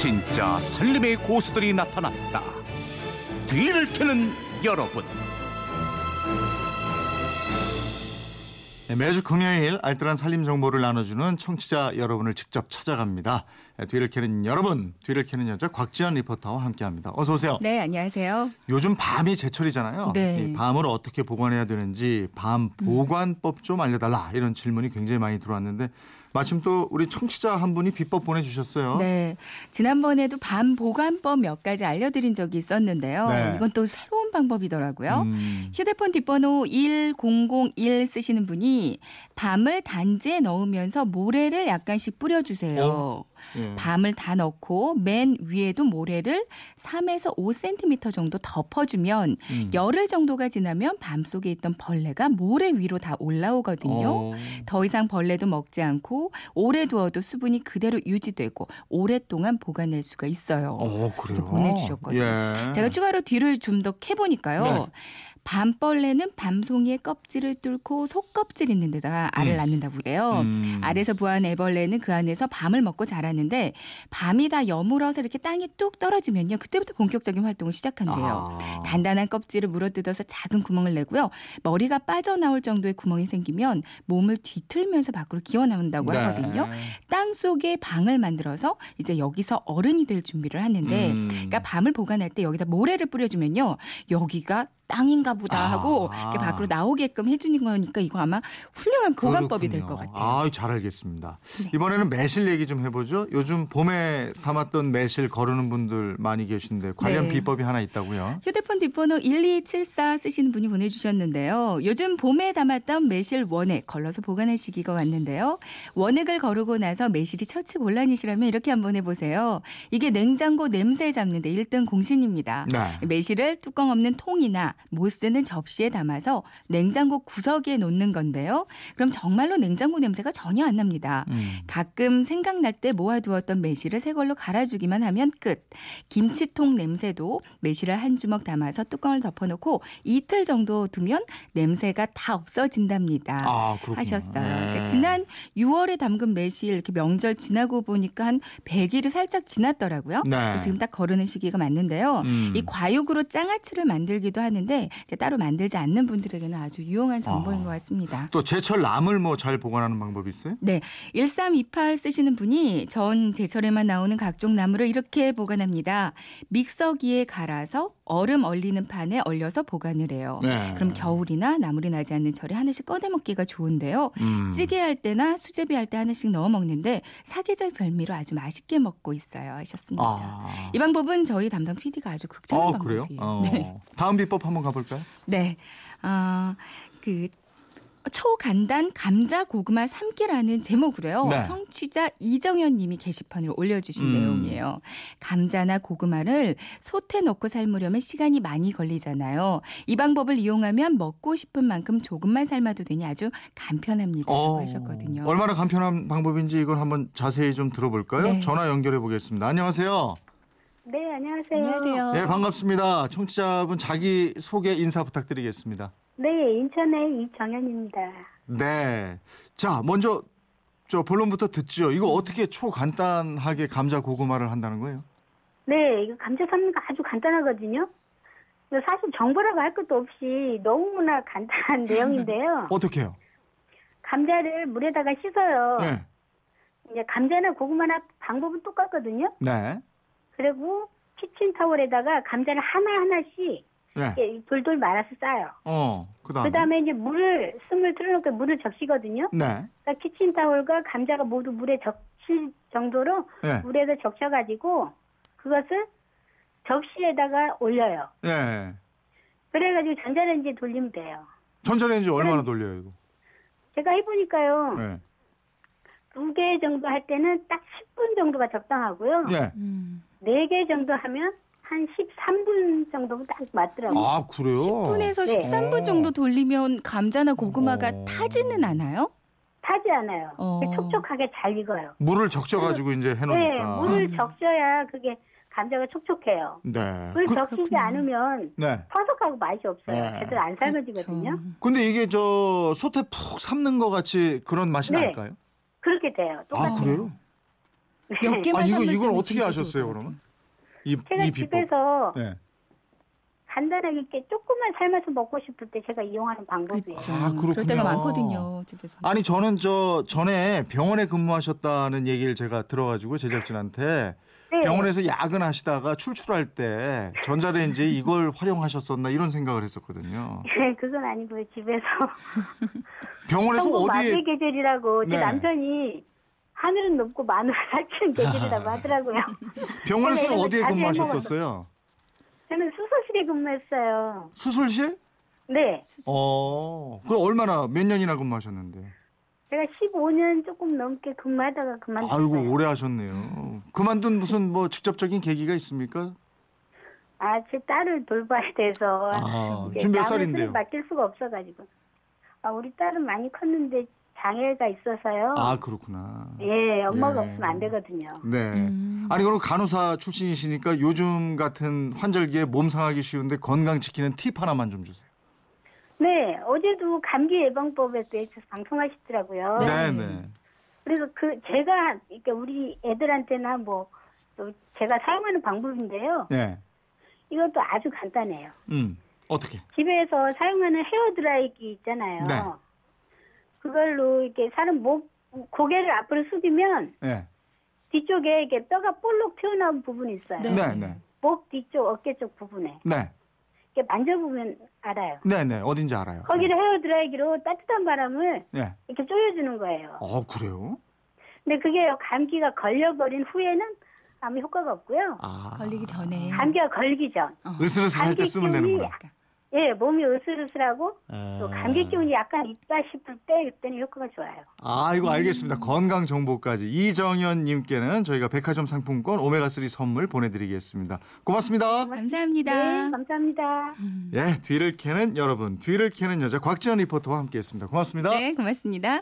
진짜 살림의 고수들이 나타났다. 뒤를 캐는 여러분. 네, 매주 금요일 알뜰한 살림 정보를 나눠주는 청취자 여러분을 직접 찾아갑니다. 네, 뒤를 캐는 여러분, 뒤를 캐는 여자 곽지연 리포터와 함께합니다. 어서 오세요. 네, 안녕하세요. 요즘 밤이 제철이잖아요. 네. 이 밤을 어떻게 보관해야 되는지 밤 보관법 좀 알려달라 이런 질문이 굉장히 많이 들어왔는데 마침 또 우리 청취자 한 분이 비법 보내주셨어요. 네. 지난번에도 밤 보관법 몇 가지 알려드린 적이 있었는데요. 네. 이건 또 새로운 방법이더라고요. 음, 휴대폰 뒷번호 1001 쓰시는 분이 밤을 단지에 넣으면서 모래를 약간씩 뿌려주세요. 어? 예. 밤을 다 넣고 맨 위에도 모래를 3에서 5cm 정도 덮어주면 음. 열흘 정도가 지나면 밤 속에 있던 벌레가 모래 위로 다 올라오거든요. 어. 더 이상 벌레도 먹지 않고 오래 두어도 수분이 그대로 유지되고 오랫동안 보관할 수가 있어요. 어, 그래요. 보내주셨거든요. 예. 제가 추가로 뒤를 좀 더 캐보니까요. 네. 밤벌레는 밤송이의 껍질을 뚫고 속껍질 있는 데다가 알을 음. 낳는다고 그래요. 음. 알에서 부화한 애벌레는 그 안에서 밤을 먹고 자라는데 밤이 다 여물어서 이렇게 땅에 뚝 떨어지면요. 그때부터 본격적인 활동을 시작한대요. 아. 단단한 껍질을 물어뜯어서 작은 구멍을 내고요. 머리가 빠져나올 정도의 구멍이 생기면 몸을 뒤틀면서 밖으로 기어 나온다고 네. 하거든요. 땅 속에 방을 만들어서 이제 여기서 어른이 될 준비를 하는데 음. 그러니까 밤을 보관할 때 여기다 모래를 뿌려주면요. 여기가 땅인가 보다 하고 아. 이렇게 밖으로 나오게끔 해주는 거니까 이거 아마 훌륭한 보관법이 될 것. 같아요. 아, 잘 알겠습니다. 네. 이번에는 매실 얘기 좀 해보죠. 요즘 봄에 담았던 매실 거르는 분들 많이 계신데 관련 네. 비법이 하나 있다고요? 휴대폰 뒷번호 1274 쓰시는 분이 보내주셨는데요. 요즘 봄에 담았던 매실 원액 걸러서 보관할 시기가 왔는데요. 원액을 거르고 나서 매실이 처치 곤란이시라면 이렇게 한번 해보세요. 이게 냉장고 냄새 잡는데 1등 공신입니다. 네. 매실을 뚜껑 없는 통이나 못 쓰는 접시에 담아서 냉장고 구석에 놓는 건데요. 그럼 정말로 냉장고 냄새가 전혀 안 납니다. 음. 가끔 생각날 때 모아두었던 매실을 새 걸로 갈아주기만 하면 끝. 김치통 냄새도 매실을 한 주먹 담아서 뚜껑을 덮어놓고 이틀 정도 두면 냄새가 다 없어진답니다. 아. 하셨어요. 네. 그러니까 지난 6월에 담근 매실 이렇게 명절 지나고 보니까 한 100일이 살짝 지났더라고요. 네. 지금 딱 거르는 시기가 맞는데요. 음. 이 과육으로 장아찌를 만들기도 하는데 이렇게 따로 만들지 않는 분들에게는 아주 유용한 정보인 아. 것 같습니다. 또 제철 나물 뭐 잘 보관하는 방법이 있어요? 네. 1328 쓰시는 분이 전 제철에만 나오는 각종 나물을 이렇게 보관합니다. 믹서기에 갈아서 얼음 얼리는 판에 얼려서 보관을 해요. 네. 그럼 겨울이나 나물이 나지 않는 철에 하나씩 꺼내 먹기가 좋은데요. 음. 찌개 할 때나 수제비 할 때 하나씩 넣어 먹는데 사계절 별미로 아주 맛있게 먹고 있어요 하셨습니다. 아. 이 방법은 저희 담당 PD가 아주 극찬한 아, 그래요? 방법이에요. 어. 네. 다음 비법 한번 가볼까요? 네. 어, 그 초간단 감자 고구마 삶기라는 제목으로요. 네. 청취자 이정현 님이 게시판으로 올려주신 음. 내용이에요. 감자나 고구마를 솥에 넣고 삶으려면 시간이 많이 걸리잖아요. 이 방법을 이용하면 먹고 싶은 만큼 조금만 삶아도 되니 아주 간편합니다. 라고 어, 하셨거든요. 얼마나 간편한 방법인지 이걸 한번 자세히 좀 들어볼까요? 네. 전화 연결해 보겠습니다. 안녕하세요. 네, 안녕하세요. 안녕하세요. 네, 반갑습니다. 청취자분 자기 소개 인사 부탁드리겠습니다. 네, 인천의 이정현입니다. 네. 자, 먼저 저 본론부터 듣죠. 이거 어떻게 초간단하게 감자 고구마를 한다는 거예요? 네, 이거 감자 삶는 거 아주 간단하거든요. 사실 정보라고 할 것도 없이 너무나 간단한 내용인데요. 어떻게 해요? 감자를 물에다가 씻어요. 네. 이제 감자나 고구마나 방법은 똑같거든요. 네. 그리고 키친타올에다가 감자를 하나하나씩 네. 이렇게 돌돌 말아서 싸요. 어, 그다음. 그 다음에 이제 물을, 숨을 틀어놓고 물을 적시거든요. 네. 그러니까 키친타올과 감자가 모두 물에 적실 정도로 네. 물에다 적셔가지고 그것을 접시에다가 올려요. 네. 그래가지고 전자레인지에 돌리면 돼요. 전자레인지 얼마나 돌려요, 이거? 제가 해보니까요. 네. 두개 정도 할 때는 딱 10분 정도가 적당하고요. 네. 음, 네개 정도 하면 한 13분 정도면 딱 맞더라고요. 아, 그래요? 10분에서 네. 13분 정도 돌리면 감자나 고구마가 어. 타지는 않아요? 타지 않아요. 어. 촉촉하게 잘 익어요. 물을 적셔가지고 이제 네, 해놓으니까. 물을 적셔야 그게 감자가 촉촉해요. 네. 물 그, 적시지 그렇구나. 않으면 네. 퍼석하고 맛이 없어요. 네. 제대로 안 삶아지거든요. 그렇죠. 근데 이게 저 솥에 푹 삶는 것 같이 그런 맛이 네. 날까요? 그렇게 돼요. 똑같아요. 아, 그래요? 몇 개만 아 이거 때는 어떻게 하셨어요 것 그러면? 이, 제가 이. 집에서 네. 간단하게 이렇게 조금만 삶아서 먹고 싶을 때 제가 이용하는 방법이에요. 아, 그럴 때가 그렇군요. 많거든요. 집에서. 아니 저는 저 전에 병원에 근무하셨다는 얘기를 제가 들어가지고 제작진한테 네. 병원에서 야근하시다가 출출할 때 전자레인지에 이걸 활용하셨었나 이런 생각을 했었거든요. 네, 그건 아니고요. 집에서 병원에서 어디에 계절이라고 제 네. 남편이 하늘은 높고 마늘을 살찌는 계절이라고 하더라고요. 병원에서 제가 어디에 근무하셨었어요? 저는 수소실에 근무했어요. 수술실? 네, 어, 그 얼마나 몇 년이나 근무하셨는데? 제가 15년 조금 넘게 근무하다가 그만뒀어요. 아이고 오래 하셨네요. 그만둔 무슨 뭐 직접적인 계기가 있습니까? 아, 제 딸을 돌봐야 돼서 아, 지금 몇 살인데요? 맡길 수가 없어가지고. 아, 우리 딸은 많이 컸는데 장애가 있어서요. 아 그렇구나. 예, 엄마가 예. 없으면 안 되거든요. 네. 음. 아니 그럼 간호사 출신이시니까 요즘 같은 환절기에 몸 상하기 쉬운데 건강 지키는 팁 하나만 좀 주세요. 네, 어제도 감기 예방법에 대해서 방송하시더라고요. 네, 네. 그래서 그 제가 그러니까 우리 애들한테나 뭐또 제가 사용하는 방법인데요. 네. 이것도 아주 간단해요. 음. 어떻게? 집에서 사용하는 헤어 드라이기 있잖아요. 네. 그걸로 이렇게 사람 목 고개를 앞으로 숙이면 네. 뒤쪽에 이렇게 뼈가 볼록 튀어나온 부분이 있어요. 네. 네, 네. 목 뒤쪽 어깨 쪽 부분에 네. 이렇게 만져보면 알아요. 네, 네. 어딘지 알아요. 거기를 헤어 드라이기로 따뜻한 바람을 네. 이렇게 쪼여주는 거예요. 어, 그래요? 근데 그게 감기가 걸려버린 후에는 아무 효과가 없고요. 아. 걸리기 전에. 감기가 걸기 전. 으슬으슬할 때 쓰면 기운이 되는구나. 예, 몸이 으슬으슬하고 아. 또 감기 기운이 약간 있다 싶을 때 그때는 효과가 좋아요. 아이고 알겠습니다. 건강 정보까지 이정현 님께는 저희가 백화점 상품권 오메가 3 선물 보내 드리겠습니다. 고맙습니다. 감사합니다. 네, 감사합니다. 예, 뒤를 캐는 여러분, 뒤를 캐는 여자 곽지연 리포터와 함께 했습니다. 고맙습니다. 네, 고맙습니다.